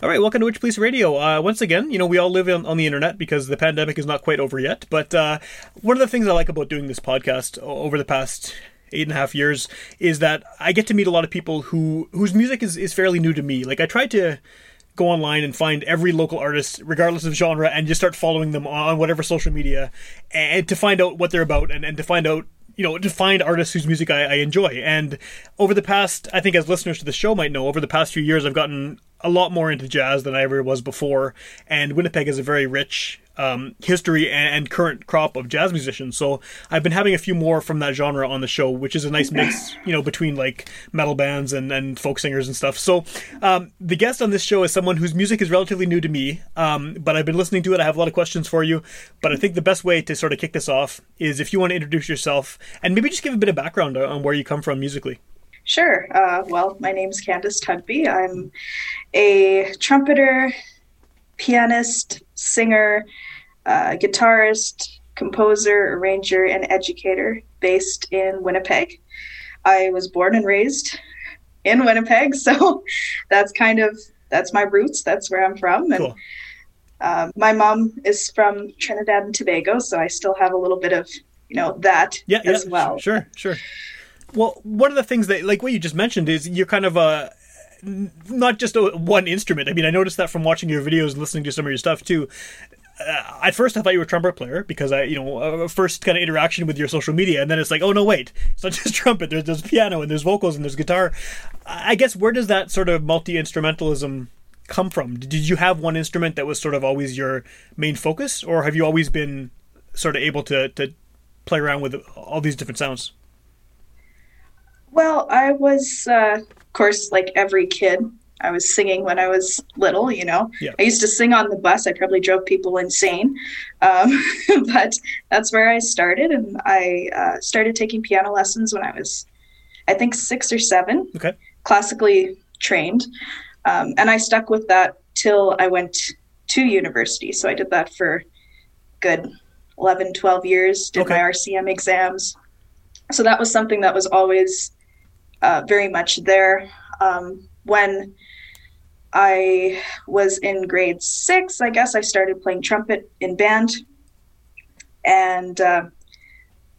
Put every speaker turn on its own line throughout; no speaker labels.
All right, welcome to Witch Police Radio. Uh, once again, you know, we all live on, on the internet because the pandemic is not quite over yet. But uh, one of the things I like about doing this podcast over the past eight and a half years is that I get to meet a lot of people who whose music is, is fairly new to me. Like I try to go online and find every local artist, regardless of genre, and just start following them on whatever social media, and to find out what they're about and, and to find out you know, to find artists whose music I, I, enjoy. And over the past, I think as listeners to the show might know, over the past few years, I've gotten a lot more into jazz than I ever was before. And Winnipeg has a very rich um, history and, and, current crop of jazz musicians. So I've been having a few more from that genre on the show, which is a nice mix, you know, between like metal bands and, and folk singers and stuff. So um, the guest on this show is someone whose music is relatively new to me, um, but I've been listening to it. I have a lot of questions for you. But I think the best way to sort of kick this off is if you want to introduce yourself and maybe just give a bit of background on where you come from musically.
Sure. Uh, well, my name's Candace Tugby. I'm a trumpeter, pianist, singer, uh, guitarist, composer, arranger, and educator based in Winnipeg. I was born and raised in Winnipeg, so that's kind of that's my roots. That's where I'm from, and
Cool.
uh, my mom is from Trinidad and Tobago, so I still have a little bit of you know that
Yeah,
as
yeah,
well.
Sure, sure. Well, one of the things that, like what you just mentioned, is you're kind of a n- not just a, one instrument. I mean, I noticed that from watching your videos and listening to some of your stuff too. Uh, at first, I thought you were a trumpet player because I, you know, uh, first kind of interaction with your social media, and then it's like, oh no, wait, it's not just trumpet. There's, there's piano and there's vocals and there's guitar. I guess where does that sort of multi instrumentalism come from? Did you have one instrument that was sort of always your main focus, or have you always been sort of able to to play around with all these different sounds?
Well, I was, uh, of course, like every kid, I was singing when I was little, you know.
Yeah.
I used to sing on the bus. I probably drove people insane. Um, but that's where I started. And I uh, started taking piano lessons when I was, I think, six or seven,
Okay.
classically trained. Um, and I stuck with that till I went to university. So I did that for good 11, 12 years, did
Okay.
my RCM exams. So that was something that was always uh, very much there. Um, when I was in grade six, I guess I started playing trumpet in band, and uh,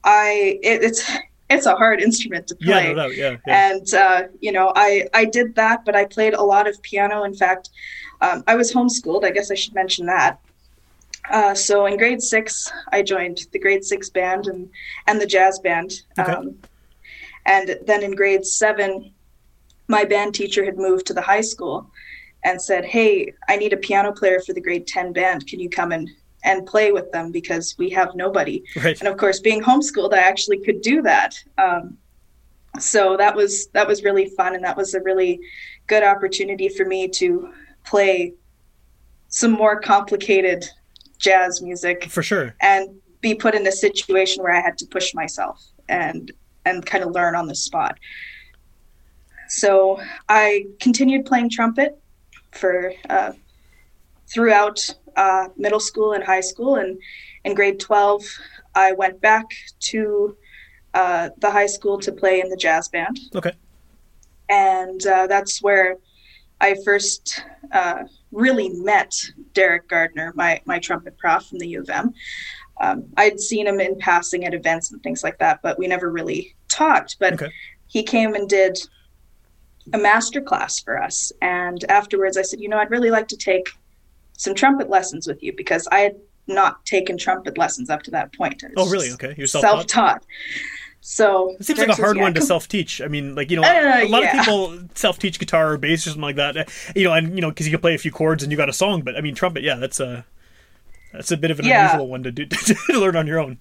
I it, it's it's a hard instrument to
Yeah,
play.
no. Yeah, yeah.
And uh, you know, I I did that, but I played a lot of piano. In fact, um, I was homeschooled. I guess I should mention that. Uh, so in grade six, I joined the grade six band and and the jazz band.
Okay.
Um, and then in grade seven, my band teacher had moved to the high school and said, "Hey, I need a piano player for the grade ten band. Can you come and and play with them because we have nobody."
Right.
And of course, being homeschooled, I actually could do that. Um, so that was that was really fun, and that was a really good opportunity for me to play some more complicated jazz music
For sure.
and be put in a situation where I had to push myself and and kind of learn on the spot. So I continued playing trumpet for uh, throughout uh, middle school and high school, and in grade twelve, I went back to uh, the high school to play in the jazz band,
Okay.
and uh, that's where I first uh, really met Derek Gardner, my my trumpet prof from the U of M. Um, I'd seen him in passing at events and things like that, but we never really talked. But
Okay.
he came and did a master class for us, and afterwards I said, you know, I'd really like to take some trumpet lessons with you because I had not taken trumpet lessons up to that point.
Oh, really? Okay. You're self-taught?
self-taught. So
It seems like a hard
"Yeah,
one to self-teach. I mean, like you know,
Uh,
a lot
yeah.
of people self-teach guitar or bass or something like that. You know, and you know, because you can play a few chords and you got a song. But I mean, trumpet, yeah, that's a that's a bit of an
Yeah.
unusual one to do to learn on your own.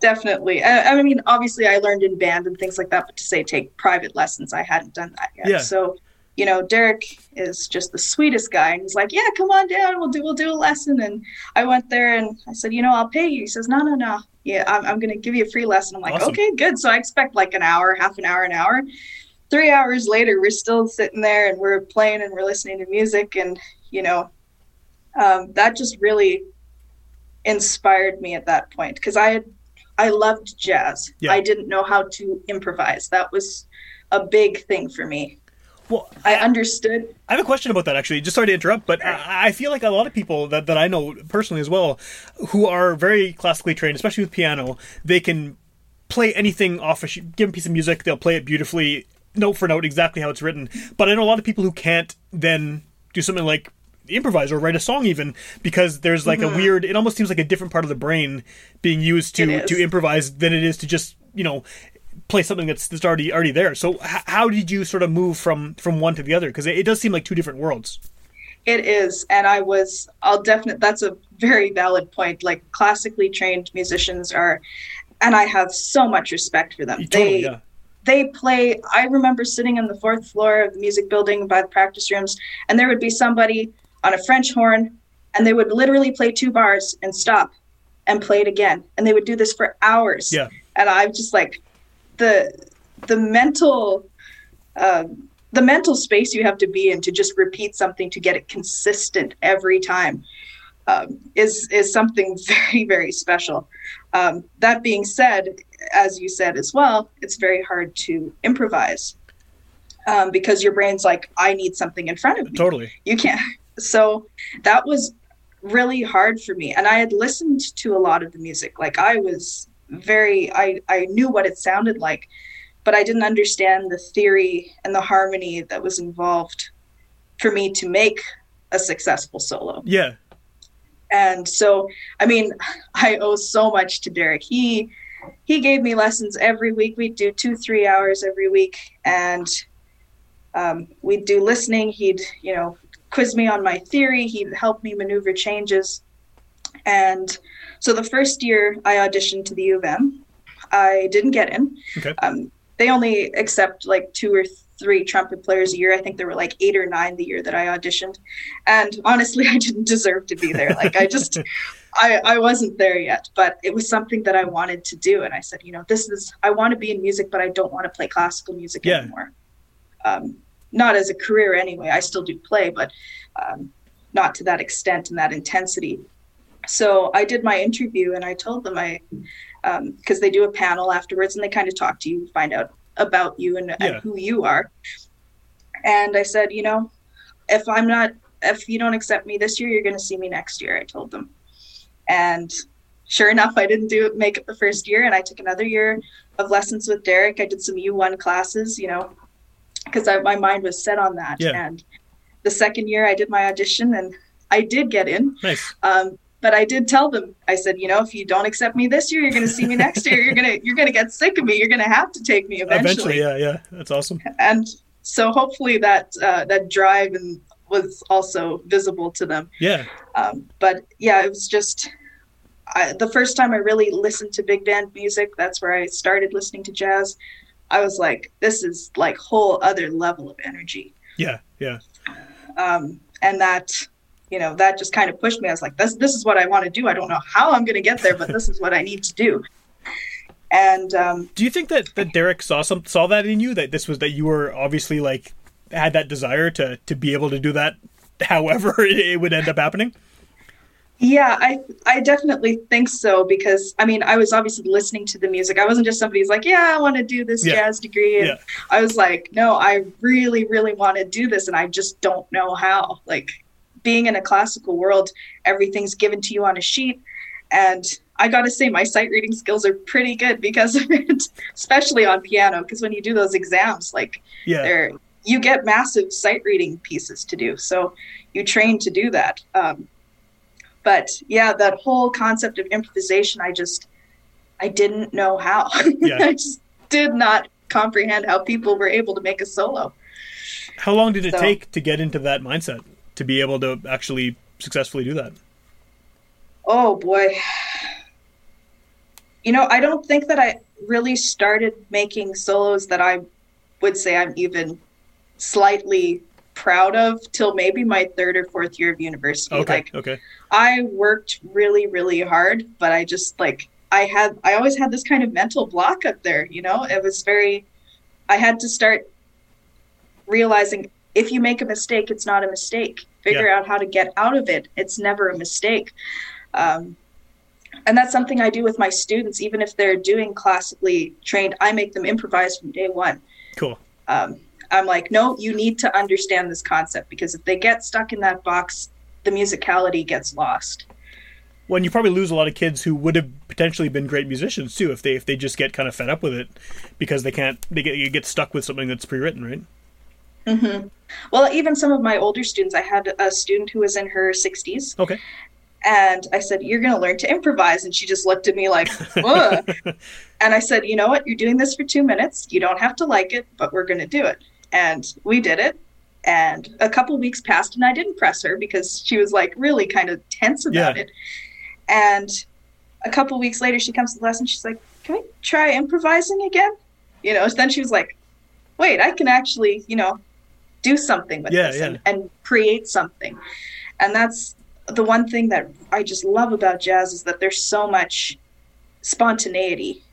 Definitely. I, I mean, obviously, I learned in band and things like that, but to say take private lessons, I hadn't done that yet.
Yeah.
So, you know, Derek is just the sweetest guy, and he's like, "Yeah, come on down. We'll do we'll do a lesson." And I went there, and I said, "You know, I'll pay you." He says, "No, no, no. Yeah, I'm, I'm going to give you a free lesson." I'm like,
Awesome.
"Okay, good." So I expect like an hour, half an hour, an hour. Three hours later, we're still sitting there and we're playing and we're listening to music, and you know, um, that just really inspired me at that point because I had I loved jazz.
Yeah.
I didn't know how to improvise. That was a big thing for me.
Well,
I understood.
I have a question about that actually. Just sorry to interrupt, but I, I feel like a lot of people that, that I know personally as well, who are very classically trained, especially with piano, they can play anything off a given piece of music. They'll play it beautifully, note for note, exactly how it's written. But I know a lot of people who can't then do something like improvise or write a song even because there's like a mm-hmm. weird. It almost seems like a different part of the brain being used to to improvise than it is to just you know play something that's, that's already already there. So h- how did you sort of move from from one to the other? Because it, it does seem like two different worlds.
It is, and I was. I'll definitely. That's a very valid point. Like classically trained musicians are, and I have so much respect for them.
Totally,
they
yeah.
they play. I remember sitting on the fourth floor of the music building by the practice rooms, and there would be somebody on a French horn, and they would literally play two bars and stop, and play it again, and they would do this for hours.
Yeah.
and I'm just like, the the mental. Uh, the mental space you have to be in to just repeat something to get it consistent every time um, is is something very very special. Um, that being said, as you said as well, it's very hard to improvise um, because your brain's like, I need something in front of me.
Totally.
You can't. So that was really hard for me, and I had listened to a lot of the music. Like I was very, I I knew what it sounded like, but I didn't understand the theory and the harmony that was involved for me to make a successful solo.
Yeah.
And so, I mean, I owe so much to Derek. He he gave me lessons every week. We'd do two, three hours every week, and um, we'd do listening. He'd, you know, quiz me on my theory. He helped me maneuver changes. And so the first year I auditioned to the U of M, I didn't get in.
Okay.
Um, they only accept like two or three trumpet players a year. I think there were like eight or nine the year that I auditioned. And honestly, I didn't deserve to be there. Like I just, I, I wasn't there yet, but it was something that I wanted to do. And I said, you know, this is, I want to be in music, but I don't want to play classical music
Yeah.
anymore. Um, not as a career anyway. I still do play, but um, not to that extent and that intensity. So I did my interview and I told them I, because they do a panel afterwards and they kind of talk to you, find out about you and,
Yeah.
and who you are. And I said, you know, if I'm not, if you don't accept me this year, you're going to see me next year. I told them. And sure enough, I didn't do it, make it the first year, and I took another year of lessons with Derek. I did some U1 classes, you know, because my mind was set on that.
Yeah.
And the second year, I did my audition, and I did get in.
Nice.
Um, but I did tell them, I said, you know, if you don't accept me this year, you're going to see me next year. You're gonna you're gonna get sick of me. You're going to have to take me
Eventually, yeah, yeah. That's awesome.
and so hopefully that uh, that drive and was also visible to them.
Yeah.
Um, but yeah, it was just I, the first time I really listened to big band music. That's where I started listening to jazz. I was like, this is like whole other level of energy,
Yeah. Yeah.
um, and that you know that just kind of pushed me. I was like, this this is what I want to do. I don't know how I'm going to get there, but this is what I need to do. And um,
Do you think that, that Derek saw some saw that in you that this was that you were obviously like had that desire to to be able to do that however it, it would end up happening?
Yeah, I I definitely think so because I mean I was obviously listening to the music. I wasn't just somebody who's like, yeah, I want to do this
Yeah.
jazz degree. And
Yeah.
I was like, no, I really, really want to do this, and I just don't know how. Like being in a classical world, everything's given to you on a sheet, and I got to say my sight reading skills are pretty good because of it, especially on piano. Because when you do those exams, like
Yeah.
they're you get massive sight reading pieces to do. So you train to do that. Um, but yeah, that whole concept of improvisation, I just, I didn't know how.
Yeah.
I just did not comprehend how people were able to make a solo.
How long did it
So-
take to get into that mindset to be able to actually successfully do that?
Oh boy. You know, I don't think that I really started making solos that I would say I'm even slightly proud of till maybe my third or fourth year of university.
Okay,
Like
okay,
I worked really, really hard, but I just like I had I always had this kind of mental block up there, you know? It was very I had to start realizing if you make a mistake, it's not a mistake. Figure out how to get out of it. It's never a mistake. Um, and that's something I do with my students, even if they're doing classically trained, I make them improvise from day one
cool.
um, I'm like, no, you need to understand this concept because if they get stuck in that box, the musicality gets lost.
Well, and you probably lose a lot of kids who would have potentially been great musicians too if they if they just get kind of fed up with it because they can't they get you get stuck with something that's pre-written, right? Mm-hmm.
Well, even some of my older students, I had a student who was in her 60s,
Okay.
and I said, You're going to learn to improvise. And she just looked at me like, Ugh. and I said, You know what? You're doing this for two minutes. You don't have to like it, but we're going to do it. And we did it. And a couple weeks passed, and I didn't press her because she was like really kind of tense about
Yeah.
it. And a couple weeks later, she comes to the lesson. She's like, Can we try improvising again? You know, So then she was like, Wait, I can actually, you know, do something with
Yeah,
this
yeah.
And, and create something. And that's the one thing that I just love about jazz is that there's so much spontaneity.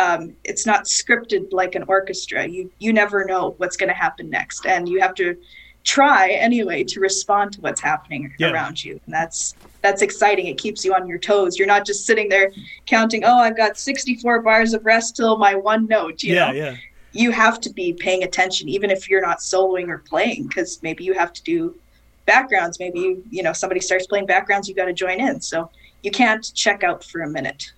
Um, it's not scripted like an orchestra. You you never know what's going to happen next, and you have to try anyway to respond to what's happening
Yeah.
around you. And that's that's exciting. It keeps you on your toes. You're not just sitting there counting. Oh, I've got 64 bars of rest till my one note. You
yeah,
know,
yeah.
you have to be paying attention, even if you're not soloing or playing, because maybe you have to do backgrounds. Maybe you, you know somebody starts playing backgrounds, you got to join in. So you can't check out for a minute.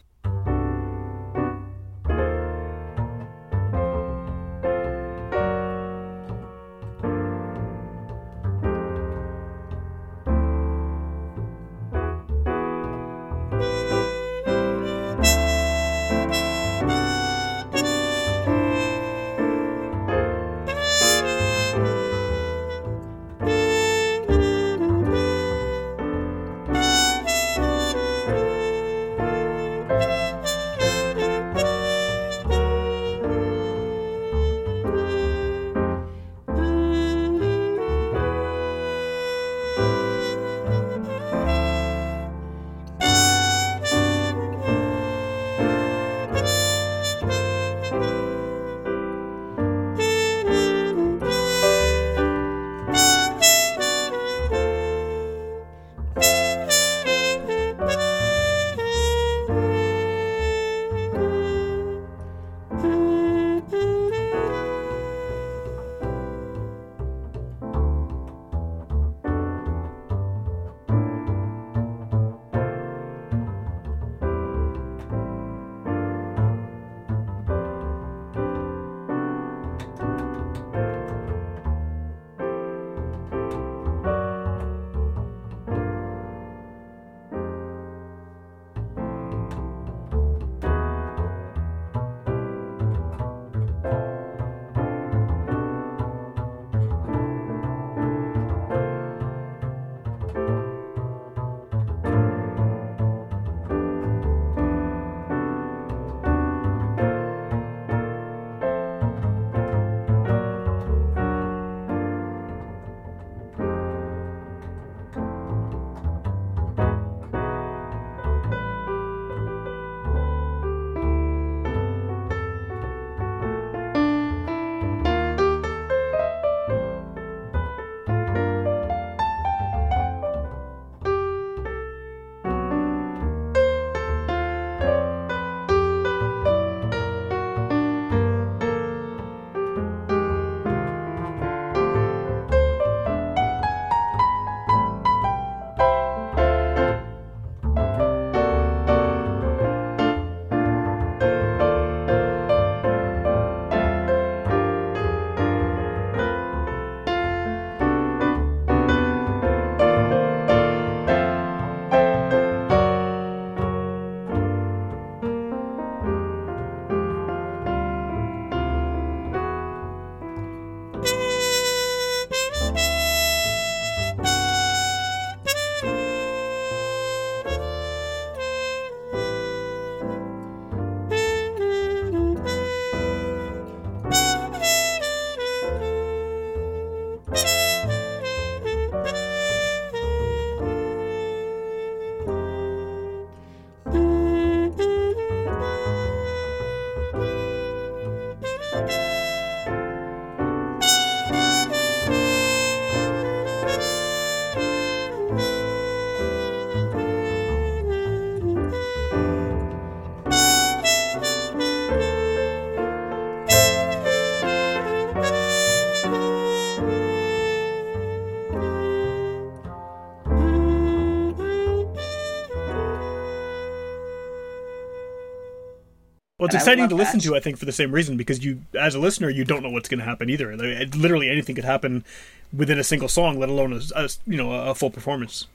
Well, it's
And
exciting to listen
that.
to, I think, for the same reason because you, as a listener, you don't know what's going to happen either. Literally anything could happen within a single song, let alone a, a you know a full performance.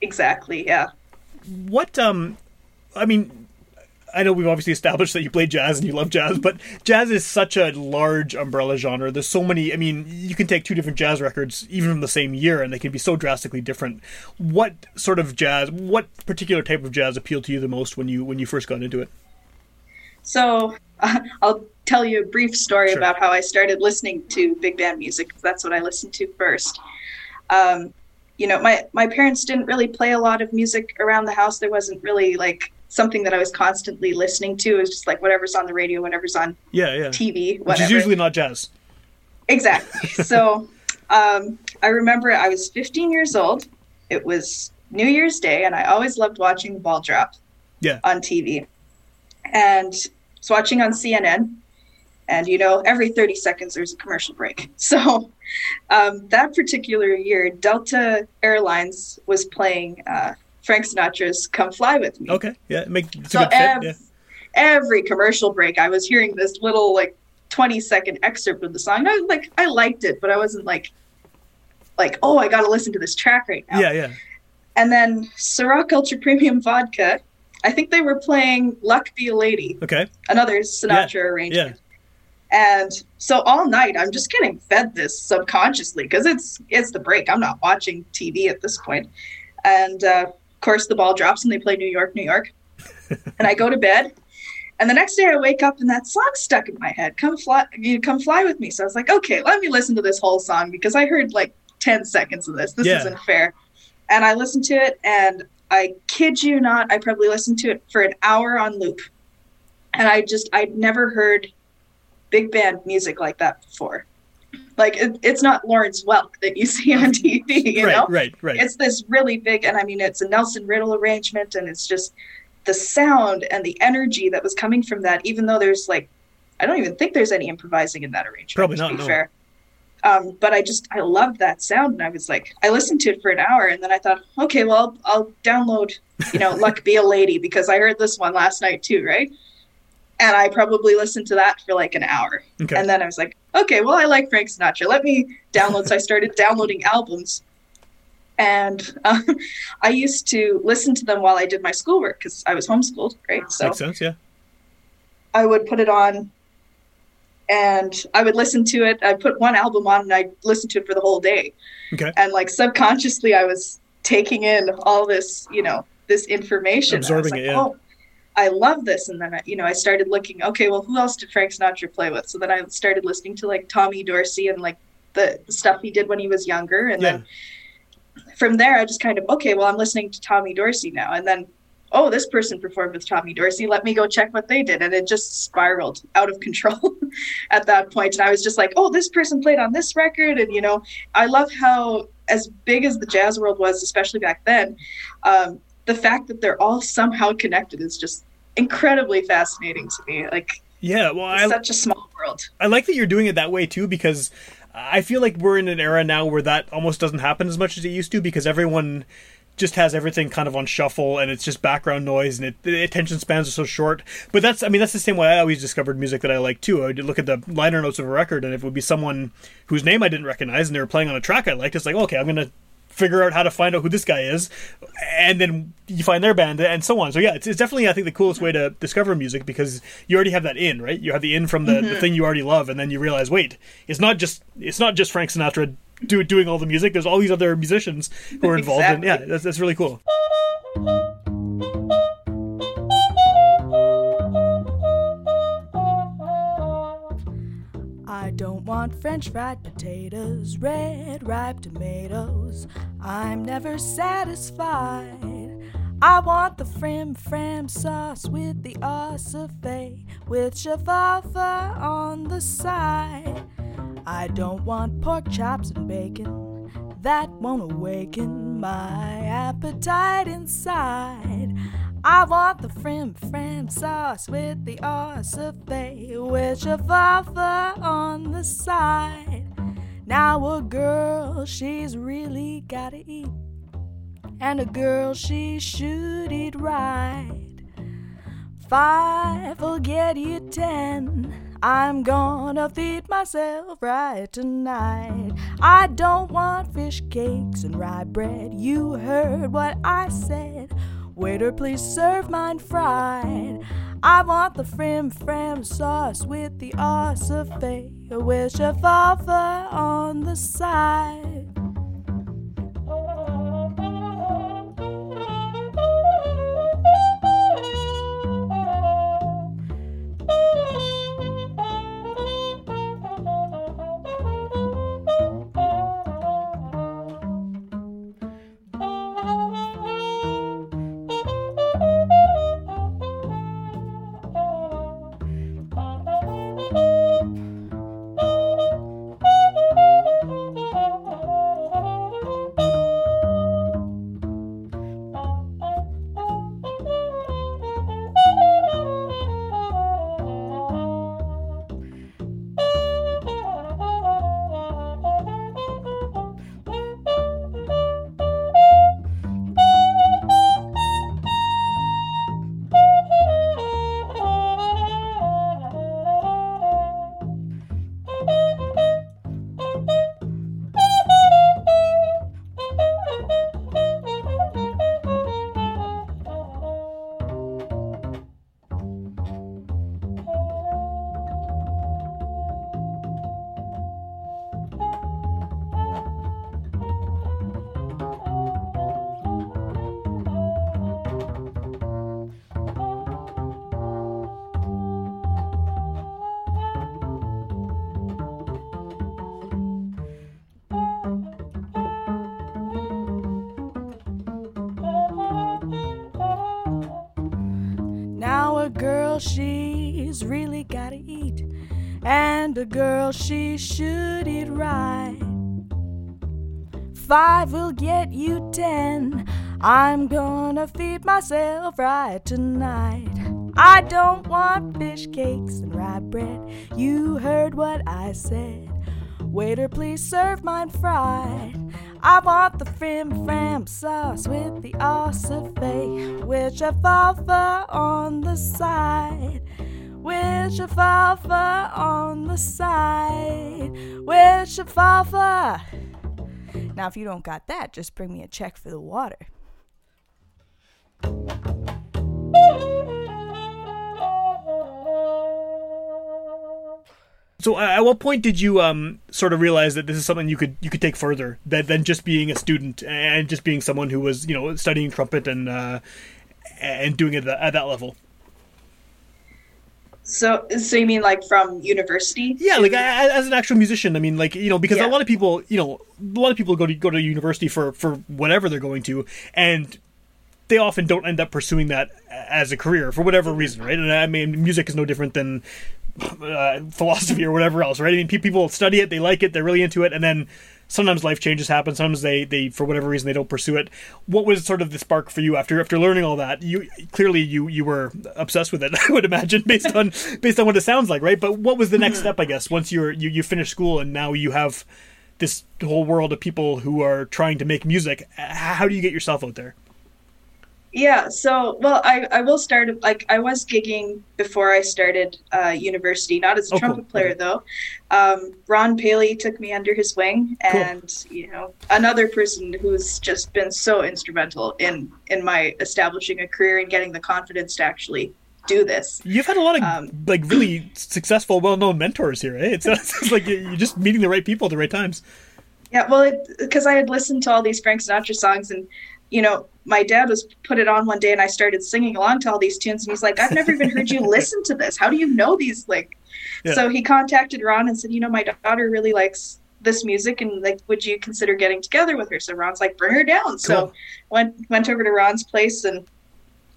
Exactly. Yeah.
What um, I mean, I know we've obviously established that you play jazz and you love jazz, but jazz is such a large umbrella genre. There's so many. I mean, you can take two different jazz records, even from the same year, and they can be so drastically different. What sort of jazz? What particular type of jazz appealed to you the most when you when you first got into it?
So I'll tell you a brief story
Sure.
about how I started listening to big band music. That's what I listened to first. Um, you know, my my parents didn't really play a lot of music around the house. There wasn't really like something that I was constantly listening to. It was just like whatever's on the radio, whatever's on
Yeah, yeah.
TV,
Which is usually not jazz.
Exactly. so um, I remember I was 15 years old. It was New Year's Day, and I always loved watching the ball drop
Yeah.
on TV. And was watching on CNN, and you know, every 30 seconds there's a commercial break. So um, that particular year, Delta Airlines was playing uh, Frank Sinatra's "Come Fly with Me."
Okay, yeah, make it's
So
a good fit. yeah.
every commercial break, I was hearing this little like 20 second excerpt of the song. I was like, I liked it, but I wasn't like, like, oh, I got to listen to this track right now.
Yeah, yeah.
And then Ciroc Ultra Premium Vodka, I think they were playing "Luck Be a Lady,"
Okay.
another Sinatra arrangement. Yeah. And so all night, I'm just getting fed this subconsciously because it's it's the break. I'm not watching TV at this point. And uh, of course, the ball drops and they play New York, New York. and I go to bed. And the next day, I wake up and that song's stuck in my head. Come fly, you come fly with me. So I was like, okay, let me listen to this whole song because I heard like ten seconds of this. This
Yeah.
isn't fair. And I listened to it, and I kid you not, I probably listened to it for an hour on loop. And I just, I'd never heard big band music like that before. Like it, it's not Lawrence Welk that you see on TV, you
right,
know.
right, right.
It's this really big, and I mean, it's a Nelson Riddle arrangement, and it's just the sound and the energy that was coming from that. Even though there's like, I don't even think there's any improvising in that arrangement.
Probably not.
to be
no.
fair. Um, but I just I loved that sound, and I was like, I listened to it for an hour, and then I thought, okay, well, I'll, I'll download, you know, "Luck Be a Lady" because I heard this one last night too, right? And I probably listened to that for like an hour,
okay.
and then I was like, okay, well, I like Frank Sinatra. Let me download. so I started downloading albums. And um, I used to listen to them while I did my schoolwork because I was homeschooled, right? So
Makes sense. Yeah.
I would put it on and I would listen to it. I'd put one album on and I listened to it for the whole day.
Okay.
And like subconsciously, I was taking in all this, you know, this information. I
Absorbing
like,
it, yeah.
Oh, I love this. And then, I, you know, I started looking, okay, well, who else did Frank Sinatra play with? So then I started listening to like Tommy Dorsey and like the stuff he did when he was younger. And
Yeah.
then from there, I just kind of, okay, well, I'm listening to Tommy Dorsey now. And then, oh, this person performed with Tommy Dorsey. Let me go check what they did. And it just spiraled out of control at that point. And I was just like, oh, this person played on this record. And, you know, I love how, as big as the jazz world was, especially back then, um, the fact that they're all somehow connected is just incredibly fascinating to me. Like,
Yeah. Well,
it's
I
such a small world.
I like that you're doing it that way too because I feel like we're in an era now where that almost doesn't happen as much as it used to because everyone just has everything kind of on shuffle and it's just background noise and it, the attention spans are so short. But that's I mean that's the same way I always discovered music that I like too. I would look at the liner notes of a record and if it would be someone whose name I didn't recognize and they were playing on a track I liked, it's like okay, I'm gonna figure out how to find out who this guy is and then you find their band and so on so yeah it's, it's definitely i think the coolest way to discover music because you already have that in right you have the in from the, the mm-hmm. thing you already love and then you realize wait it's not just it's not just frank sinatra do, doing all the music there's all these other musicians who are involved in. yeah that's, that's really cool
I don't want french fried potatoes, red ripe tomatoes. I'm never satisfied. I want the frim fram sauce with the ossifay, with shafalfa on the side. I don't want pork chops and bacon. That won't awaken my appetite inside. I want the frim fram sauce with the ossifay, with shafalfa on the side. Now a girl, she's really gotta eat, and a girl, she should eat right. Five will get you ten. I'm gonna feed myself right tonight. I don't want fish cakes and rye bread. You heard what I said. Waiter, please serve mine fried. I want the frim fram sauce with the ossifay with shafalfa on the side. You ten. I'm gonna feed myself right tonight. I don't want fish cakes and rye bread. You heard what I said. Waiter, please serve mine fried. I want the frim fram sauce with the ossifay, with shafalfa on the side. With shafalfa on the side. With shafalfa. Now, if you don't got that, just bring me a check for the water.
So, at what point did you um sort of realize that this is something you could you could take further than, than just being a student and just being someone who was you know studying trumpet and uh, and doing it at that level?
So, so you mean like from university?
Yeah, like a- as an actual musician, I mean, like you know, because
Yeah.
a lot of people, you know, a lot of people go to go to university for for whatever they're going to, and they often don't end up pursuing that as a career for whatever reason, right? And I mean, music is no different than uh, philosophy or whatever else, right? I mean, people study it, they like it, they're really into it, and then sometimes life changes happen. Sometimes they, they for whatever reason they don't pursue it. What was sort of the spark for you after after learning all that? You clearly you you were obsessed with it. I would imagine based on based on what it sounds like, right? But what was the next step? I guess once you're you you finish school and now you have this whole world of people who are trying to make music. How do you get yourself out there?
Yeah, so well, I I will start like I was gigging before I started uh, university, not as a
Oh, cool.
trumpet player
Okay.
though. Um, Ron Paley took me under his wing,
Cool.
and you know another person who's just been so instrumental in in my establishing a career and getting the confidence to actually do this.
You've had a lot of
Um,
like really successful, well-known mentors here. Eh? It's, it's like you're just meeting the right people at the right times.
Yeah, well, because I had listened to all these Frank Sinatra songs, and you know, my dad was put it on one day, and I started singing along to all these tunes, and he's like, "I've never even heard you listen to this. How do you know these?" Like,
Yeah.
so he contacted Ron and said, "You know, my daughter really likes this music, and like, would you consider getting together with her?" So Ron's like, "Bring her down." So went went over to Ron's place, and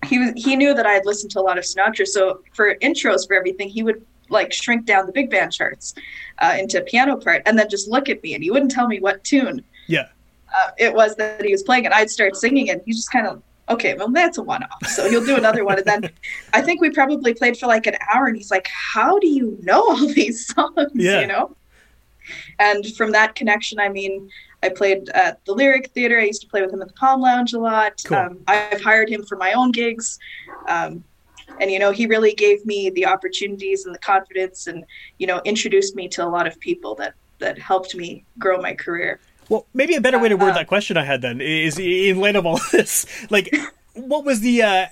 he was he knew that I had listened to a lot of Sinatra, so for intros for everything, he would like shrink down the big band charts uh, into piano part, and then just look at me, and he wouldn't tell me what tune
Yeah.
Uh, it was that he was playing, and I'd start singing, and he just kind of, okay, well, that's a one off. So he'll do another one. And then I think we probably played for like an hour, and he's like, How do you know all these songs?
Yeah.
You know? And from that connection, I mean, I played at the Lyric Theater. I used to play with him at the Palm Lounge a lot.
Cool.
Um, I've hired him for my own gigs. Um, and you know he really gave me the opportunities and the confidence and you know introduced me to a lot of people that that helped me grow my career
Well, maybe a better way to word
Uh,
that question I had then is in light of all this, like, what was the, uh,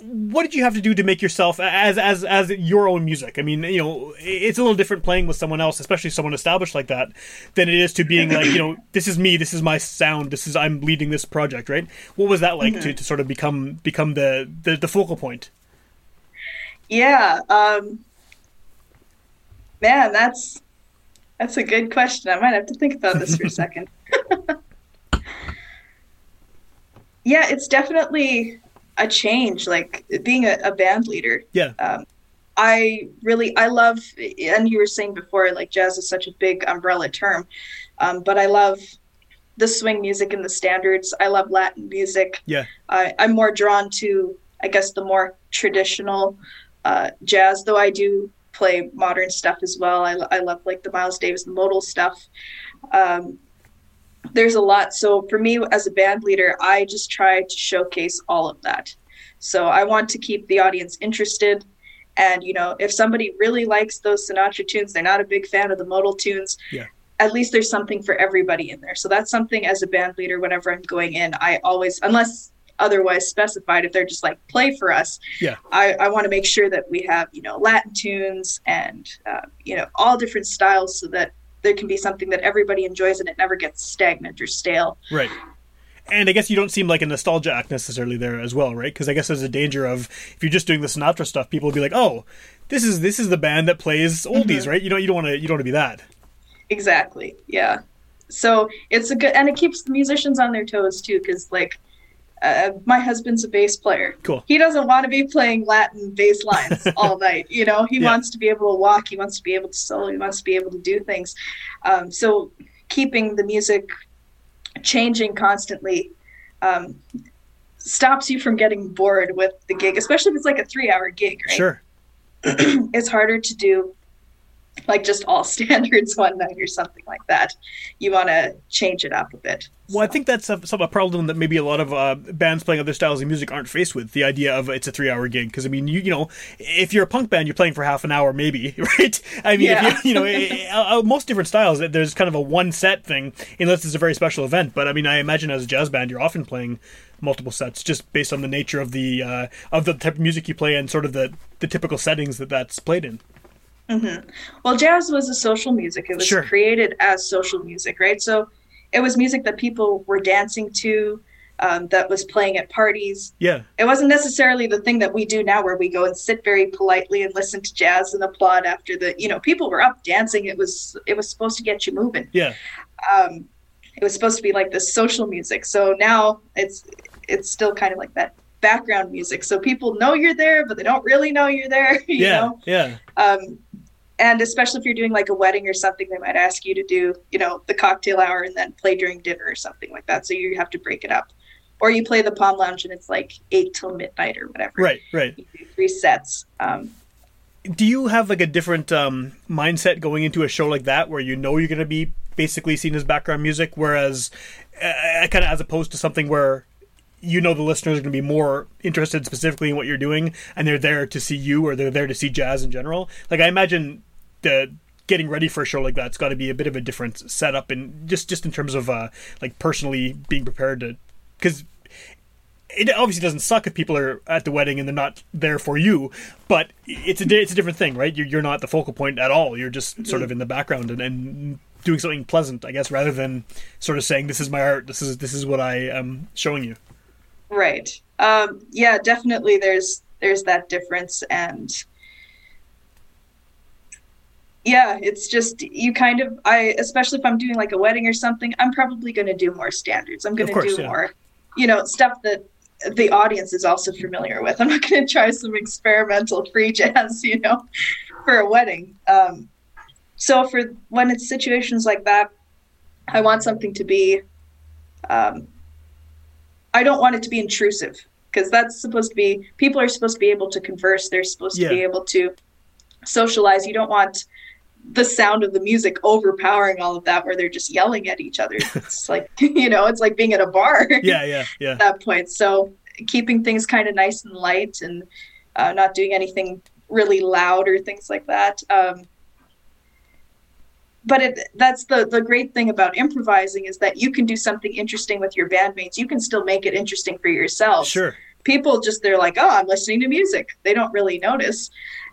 what did you have to do to make yourself as as as your own music? I mean, you know, it's a little different playing with someone else, especially someone established like that, than it is to being like, you know, this is me, this is my sound, this is I'm leading this project, right? What was that like to, to sort of become become the, the the focal point?
yeah um man that's that's a good question. I might have to think about this for a second. Yeah it's definitely a change like being a, a band leader.
Yeah,
um, I really I love and you were saying before like jazz is such a big umbrella term, um, but I love the swing music and the standards. I love Latin music.
yeah,
I, I'm more drawn to I guess the more traditional uh, jazz, though I do play modern stuff as well. I, I love like the Miles Davis modal stuff. Um, there's a lot. So for me as a band leader, I just try to showcase all of that. So I want to keep the audience interested. And you know, if somebody really likes those Sinatra tunes, they're not a big fan of the modal tunes.
Yeah.
At least there's something for everybody in there. So that's something as a band leader, whenever I'm going in, I always, unless otherwise specified, if they're just like play for us,
Yeah.
I, I want to make sure that we have you know Latin tunes and uh, you know all different styles so that there can be something that everybody enjoys and it never gets stagnant or stale.
right. And I guess you don't seem like a nostalgia act necessarily there as well, right? Because I guess there's a danger of if you're just doing the Sinatra stuff, people will be like, "Oh, this is this is the band that plays oldies," right? You know, you don't want to you don't want to be that.
Exactly. Yeah. So it's a good, and it keeps the musicians on their toes too, because like, uh, my husband's a bass player.
Cool.
He doesn't want to be playing Latin bass lines all night. You know, he
Yeah.
wants to be able to walk. He wants to be able to solo. He wants to be able to do things. Um, so keeping the music changing constantly um, stops you from getting bored with the gig, especially if it's like a three-hour gig. Right?
Sure.
it's harder to do like just all standards one night or something like that. You want to change it up a bit.
Well, I think that's a, some a problem that maybe a lot of uh, bands playing other styles of music aren't faced with. The idea of it's a three-hour gig because I mean, you you know, if you're a punk band, you're playing for half an hour, maybe, right? I mean,
Yeah.
if you, you know, eh, uh, uh, most different styles, there's kind of a one set thing, unless it's a very special event. But I mean, I imagine as a jazz band, you're often playing multiple sets just based on the nature of the uh, of the type of music you play and sort of the the typical settings that that's played in.
Well, jazz was a social music. It was
Sure.
created as social music, right? So it was music that people were dancing to, um, that was playing at parties.
Yeah,
It wasn't necessarily the thing that we do now, where we go and sit very politely and listen to jazz and applaud after the. You know, people were up dancing. It was it was supposed to get you moving.
yeah,
um, it was supposed to be like this social music. So now it's it's still kind of like that background music. So people know you're there, but they don't really know you're there. You
yeah,
know,
yeah.
um, and especially if you're doing like a wedding or something, they might ask you to do you know the cocktail hour and then play during dinner or something like that. So you have to break it up, or you play the palm lounge and it's like eight till midnight or whatever.
Right, right.
Three sets. Um,
do you have like a different um, mindset going into a show like that where you know you're going to be basically seen as background music whereas uh, kind of as opposed to something where you know the listeners are going to be more interested specifically in what you're doing and they're there to see you or they're there to see jazz in general like i imagine the getting ready for a show like that's got to be a bit of a different setup and just just in terms of uh like personally being prepared to because it obviously doesn't suck if people are at the wedding and they're not there for you, but it's a it's a different thing, right? You're, you're not the focal point at all. You're just sort of in the background and, and doing something pleasant, I guess, rather than sort of saying this is my art. This is this is what I am showing you.
Right. Um, yeah, definitely. There's there's that difference, and yeah, it's just you kind of I, especially if I'm doing like a wedding or something, I'm probably going to do more standards. I'm going to do
yeah.
more, you know, stuff that the audience is also familiar with. I'm not going to try some experimental free jazz, you know, for a wedding. Um, so for when it's situations like that, I want something to be. Um, I don't want it to be intrusive because that's supposed to be people are supposed to be able to converse. They're supposed
Yeah.
to be able to socialize. You don't want the sound of the music overpowering all of that where they're just yelling at each other. It's like you know, it's like being at a bar
Yeah, yeah, yeah.
at that point. So keeping things kind of nice and light and uh, not doing anything really loud or things like that. Um, but it, that's the the great thing about improvising is that you can do something interesting with your bandmates. You can still make it interesting for yourself.
Sure.
People just they're like, oh, I'm listening to music. They don't really notice,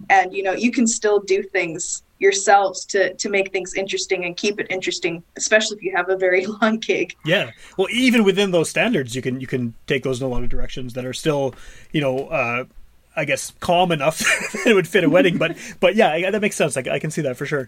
and you know you can still do things yourselves to to make things interesting and keep it interesting, especially if you have a very long gig.
Yeah. Well, even within those standards, you can you can take those in a lot of directions that are still, you know, uh, I guess calm enough that it would fit a wedding. But but yeah, that makes sense. I, I can see that for sure.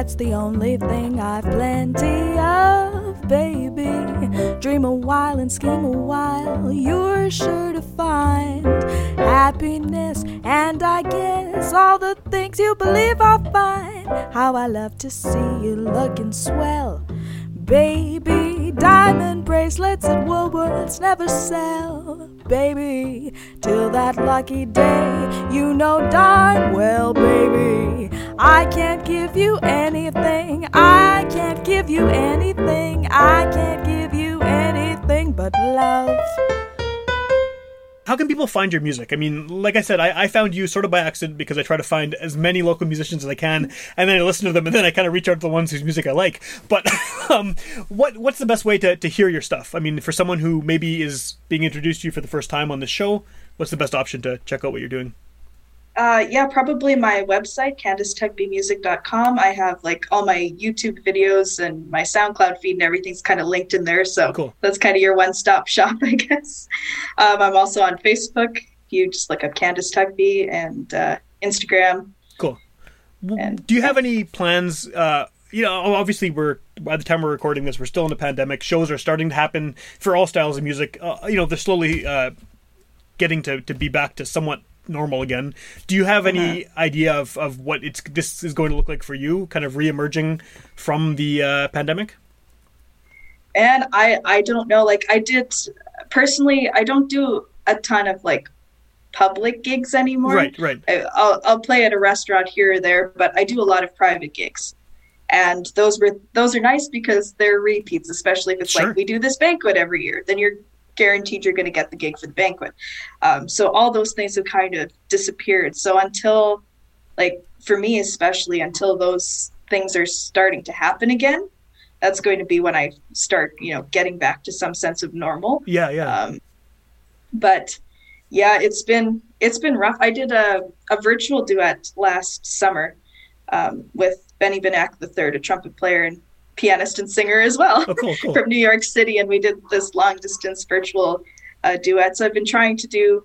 That's the only thing I've plenty of, baby. Dream a while and scheme a while, you're sure to find happiness. And I guess all the things you believe are fine. How I love to see you looking swell. Baby, diamond bracelets at Woolworths never sell. Baby, till that lucky day, you know darn well, baby. I can't give you anything, I can't give you anything, I can't give you anything but love.
How can people find your music? I mean, like I said, I, I found you sort of by accident because I try to find as many local musicians as I can, and then I listen to them, and then I kind of reach out to the ones whose music I like. But um, what what's the best way to, to hear your stuff? I mean, for someone who maybe is being introduced to you for the first time on this show, what's the best option to check out what you're doing?
Uh, yeah, probably my website, CandiceTugbyMusic.com. I have like all my YouTube videos and my SoundCloud feed and everything's kind of linked in there. So
Cool.
that's kind of your one stop shop, I guess. Um, I'm also on Facebook. If you just look up Candice Tugby and uh, Instagram.
Cool.
And-
Do you have any plans? Uh, you know, obviously, we're by the time we're recording this, we're still in a pandemic. Shows are starting to happen for all styles of music. Uh, you know, they're slowly uh, getting to, to be back to somewhat normal again. Do you have any idea of, of what it's this is going to look like for you, kind of reemerging from the uh, pandemic?
And I, I don't know, like I did personally, I don't do a ton of like public gigs anymore.
Right, right.
I, I'll I'll play at a restaurant here or there, but I do a lot of private gigs. And those were those are nice because they're repeats, especially if it's
Sure.
like we do this banquet every year. Then you're guaranteed you're going to get the gig for the banquet. Um, so all those things have kind of disappeared. So until, like for me especially, until those things are starting to happen again, that's going to be when I start, you know, getting back to some sense of normal.
Yeah, yeah.
Um, but yeah, it's been it's been rough. I did a, a virtual duet last summer um, with Benny Benack III, a trumpet player and pianist and singer as well
oh, cool, cool.
from New York City, and we did this long distance virtual uh, duet. So I've been trying to do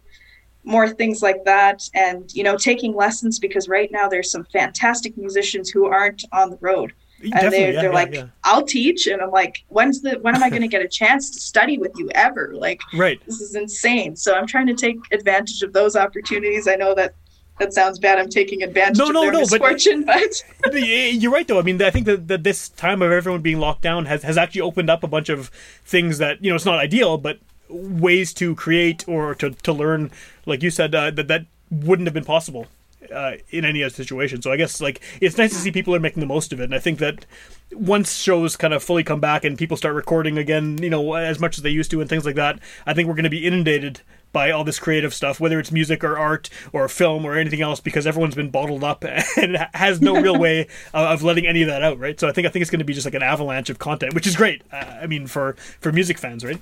more things like that, and you know, taking lessons because right now there's some fantastic musicians who aren't on the road, and
Definitely,
they,
yeah,
they're
yeah,
like,
yeah.
"I'll teach," and I'm like, "When's the when am I going to get a chance to study with you ever?" Like
Right.
this is insane. So I'm trying to take advantage of those opportunities. I know that that sounds bad. I'm taking advantage
No,
of
no,
their
no,
misfortune, but,
Yeah, You're right, though. I mean, I think that, that this time of everyone being locked down has, has actually opened up a bunch of things that, you know, it's not ideal, but ways to create or to, to learn, like you said, uh, that, that wouldn't have been possible uh, in any other situation. So I guess, like, it's nice to see people are making the most of it. And I think that once shows kind of fully come back and people start recording again, you know, as much as they used to and things like that, I think we're going to be inundated by all this creative stuff, whether it's music or art or film or anything else, because everyone's been bottled up and has no real way of letting any of that out, right? So I think I think it's going to be just like an avalanche of content, which is great. Uh, I mean, for for music fans, right?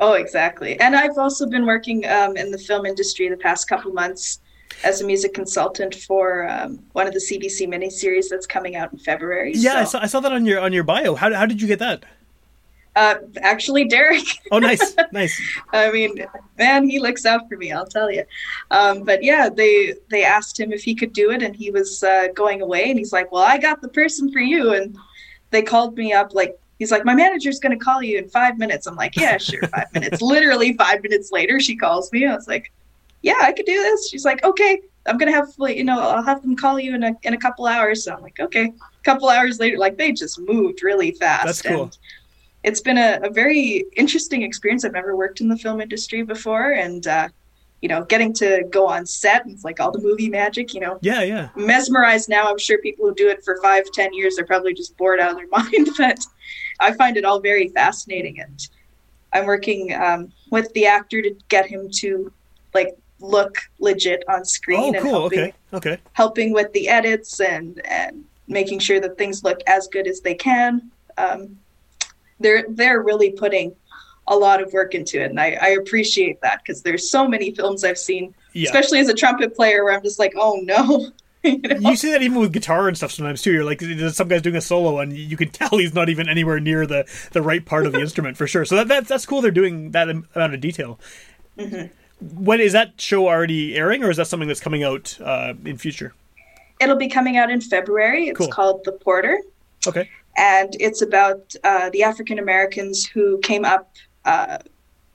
oh, exactly. And I've also been working um, in the film industry the past couple months as a music consultant for um, one of the CBC miniseries that's coming out in February.
Yeah, I saw, I saw that on your on your bio. How how did you get that?
Uh, actually, Derek.
Oh, nice, nice.
I mean, man, he looks out for me. I'll tell you. Um, but yeah, they they asked him if he could do it, and he was uh, going away, and he's like, "Well, I got the person for you." And they called me up, like he's like, "My manager's going to call you in five minutes." I'm like, "Yeah, sure, five minutes." Literally five minutes later, she calls me. I was like, "Yeah, I could do this." She's like, "Okay, I'm gonna have you know, I'll have them call you in a in a couple hours." So I'm like, "Okay." A couple hours later, like they just moved really fast.
That's cool.
It's been a, a very interesting experience. I've never worked in the film industry before, and uh, you know, getting to go on set and it's like all the movie magic. You know,
Yeah, yeah.
mesmerized now. I'm sure people who do it for five, ten years, they're probably just bored out of their mind. But I find it all very fascinating, and I'm working um, with the actor to get him to like look legit on screen
Oh,
and
cool.
helping
Okay, okay.
helping with the edits and and making sure that things look as good as they can. Um, they're they're really putting a lot of work into it, and I, I appreciate that because there's so many films I've seen,
Yeah.
especially as a trumpet player, where I'm just like, oh no. You know?
You see that even with guitar and stuff sometimes too. You're like, some guy's doing a solo, and you can tell he's not even anywhere near the, the right part of the instrument for sure. So that, that that's cool. They're doing that amount of detail. When is that show already airing, or is that something that's coming out uh, in future?
It'll be coming out in February. It's
Cool.
called The Porter.
Okay.
And it's about uh, the African Americans who came up uh,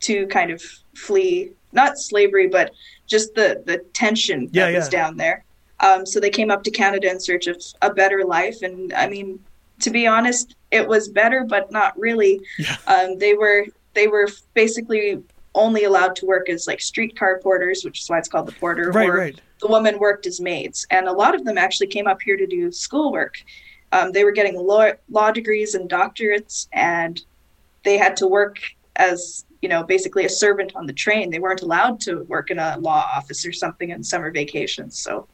to kind of flee not slavery, but just the the tension that
Yeah,
was down there. Um, so they came up to Canada in search of a better life, and I mean, to be honest, it was better, but not really.
Yeah.
Um, they were they were basically only allowed to work as like streetcar porters, which is why it's called the porter.
Right,
or
right.
the women worked as maids, and a lot of them actually came up here to do schoolwork. Um, they were getting law, law degrees and doctorates, and they had to work as you know basically a servant on the train. They weren't allowed to work in a law office or something in summer vacations. So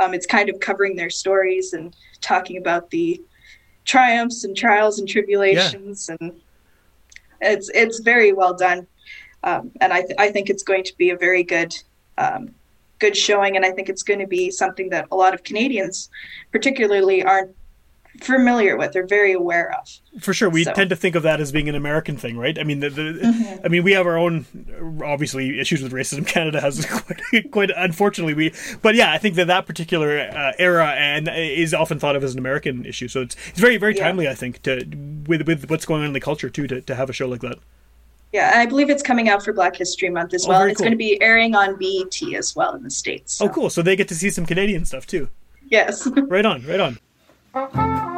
um, it's kind of covering their stories and talking about the triumphs and trials and tribulations, and it's it's very well done. Um, and I th- I think it's going to be a very good um, good showing, and I think it's going to be something that a lot of Canadians, particularly, aren't familiar with or very aware of.
For sure, we
So-
tend to think of that as being an American thing, right? I mean, the, the I mean, we have our own obviously issues with racism. Canada has quite, quite unfortunately we, but yeah, I think that that particular uh, era and is often thought of as an American issue. So it's it's very very
Yeah.
timely, I think, to with with what's going on in the culture too, to, to have a show like that.
Yeah, I believe it's coming out for Black History Month as
Oh,
well. it's
cool.
going to be airing on BET as well in the states.
Oh, cool! So they get to see some Canadian stuff too.
Yes.
Right on, right on. Thank you.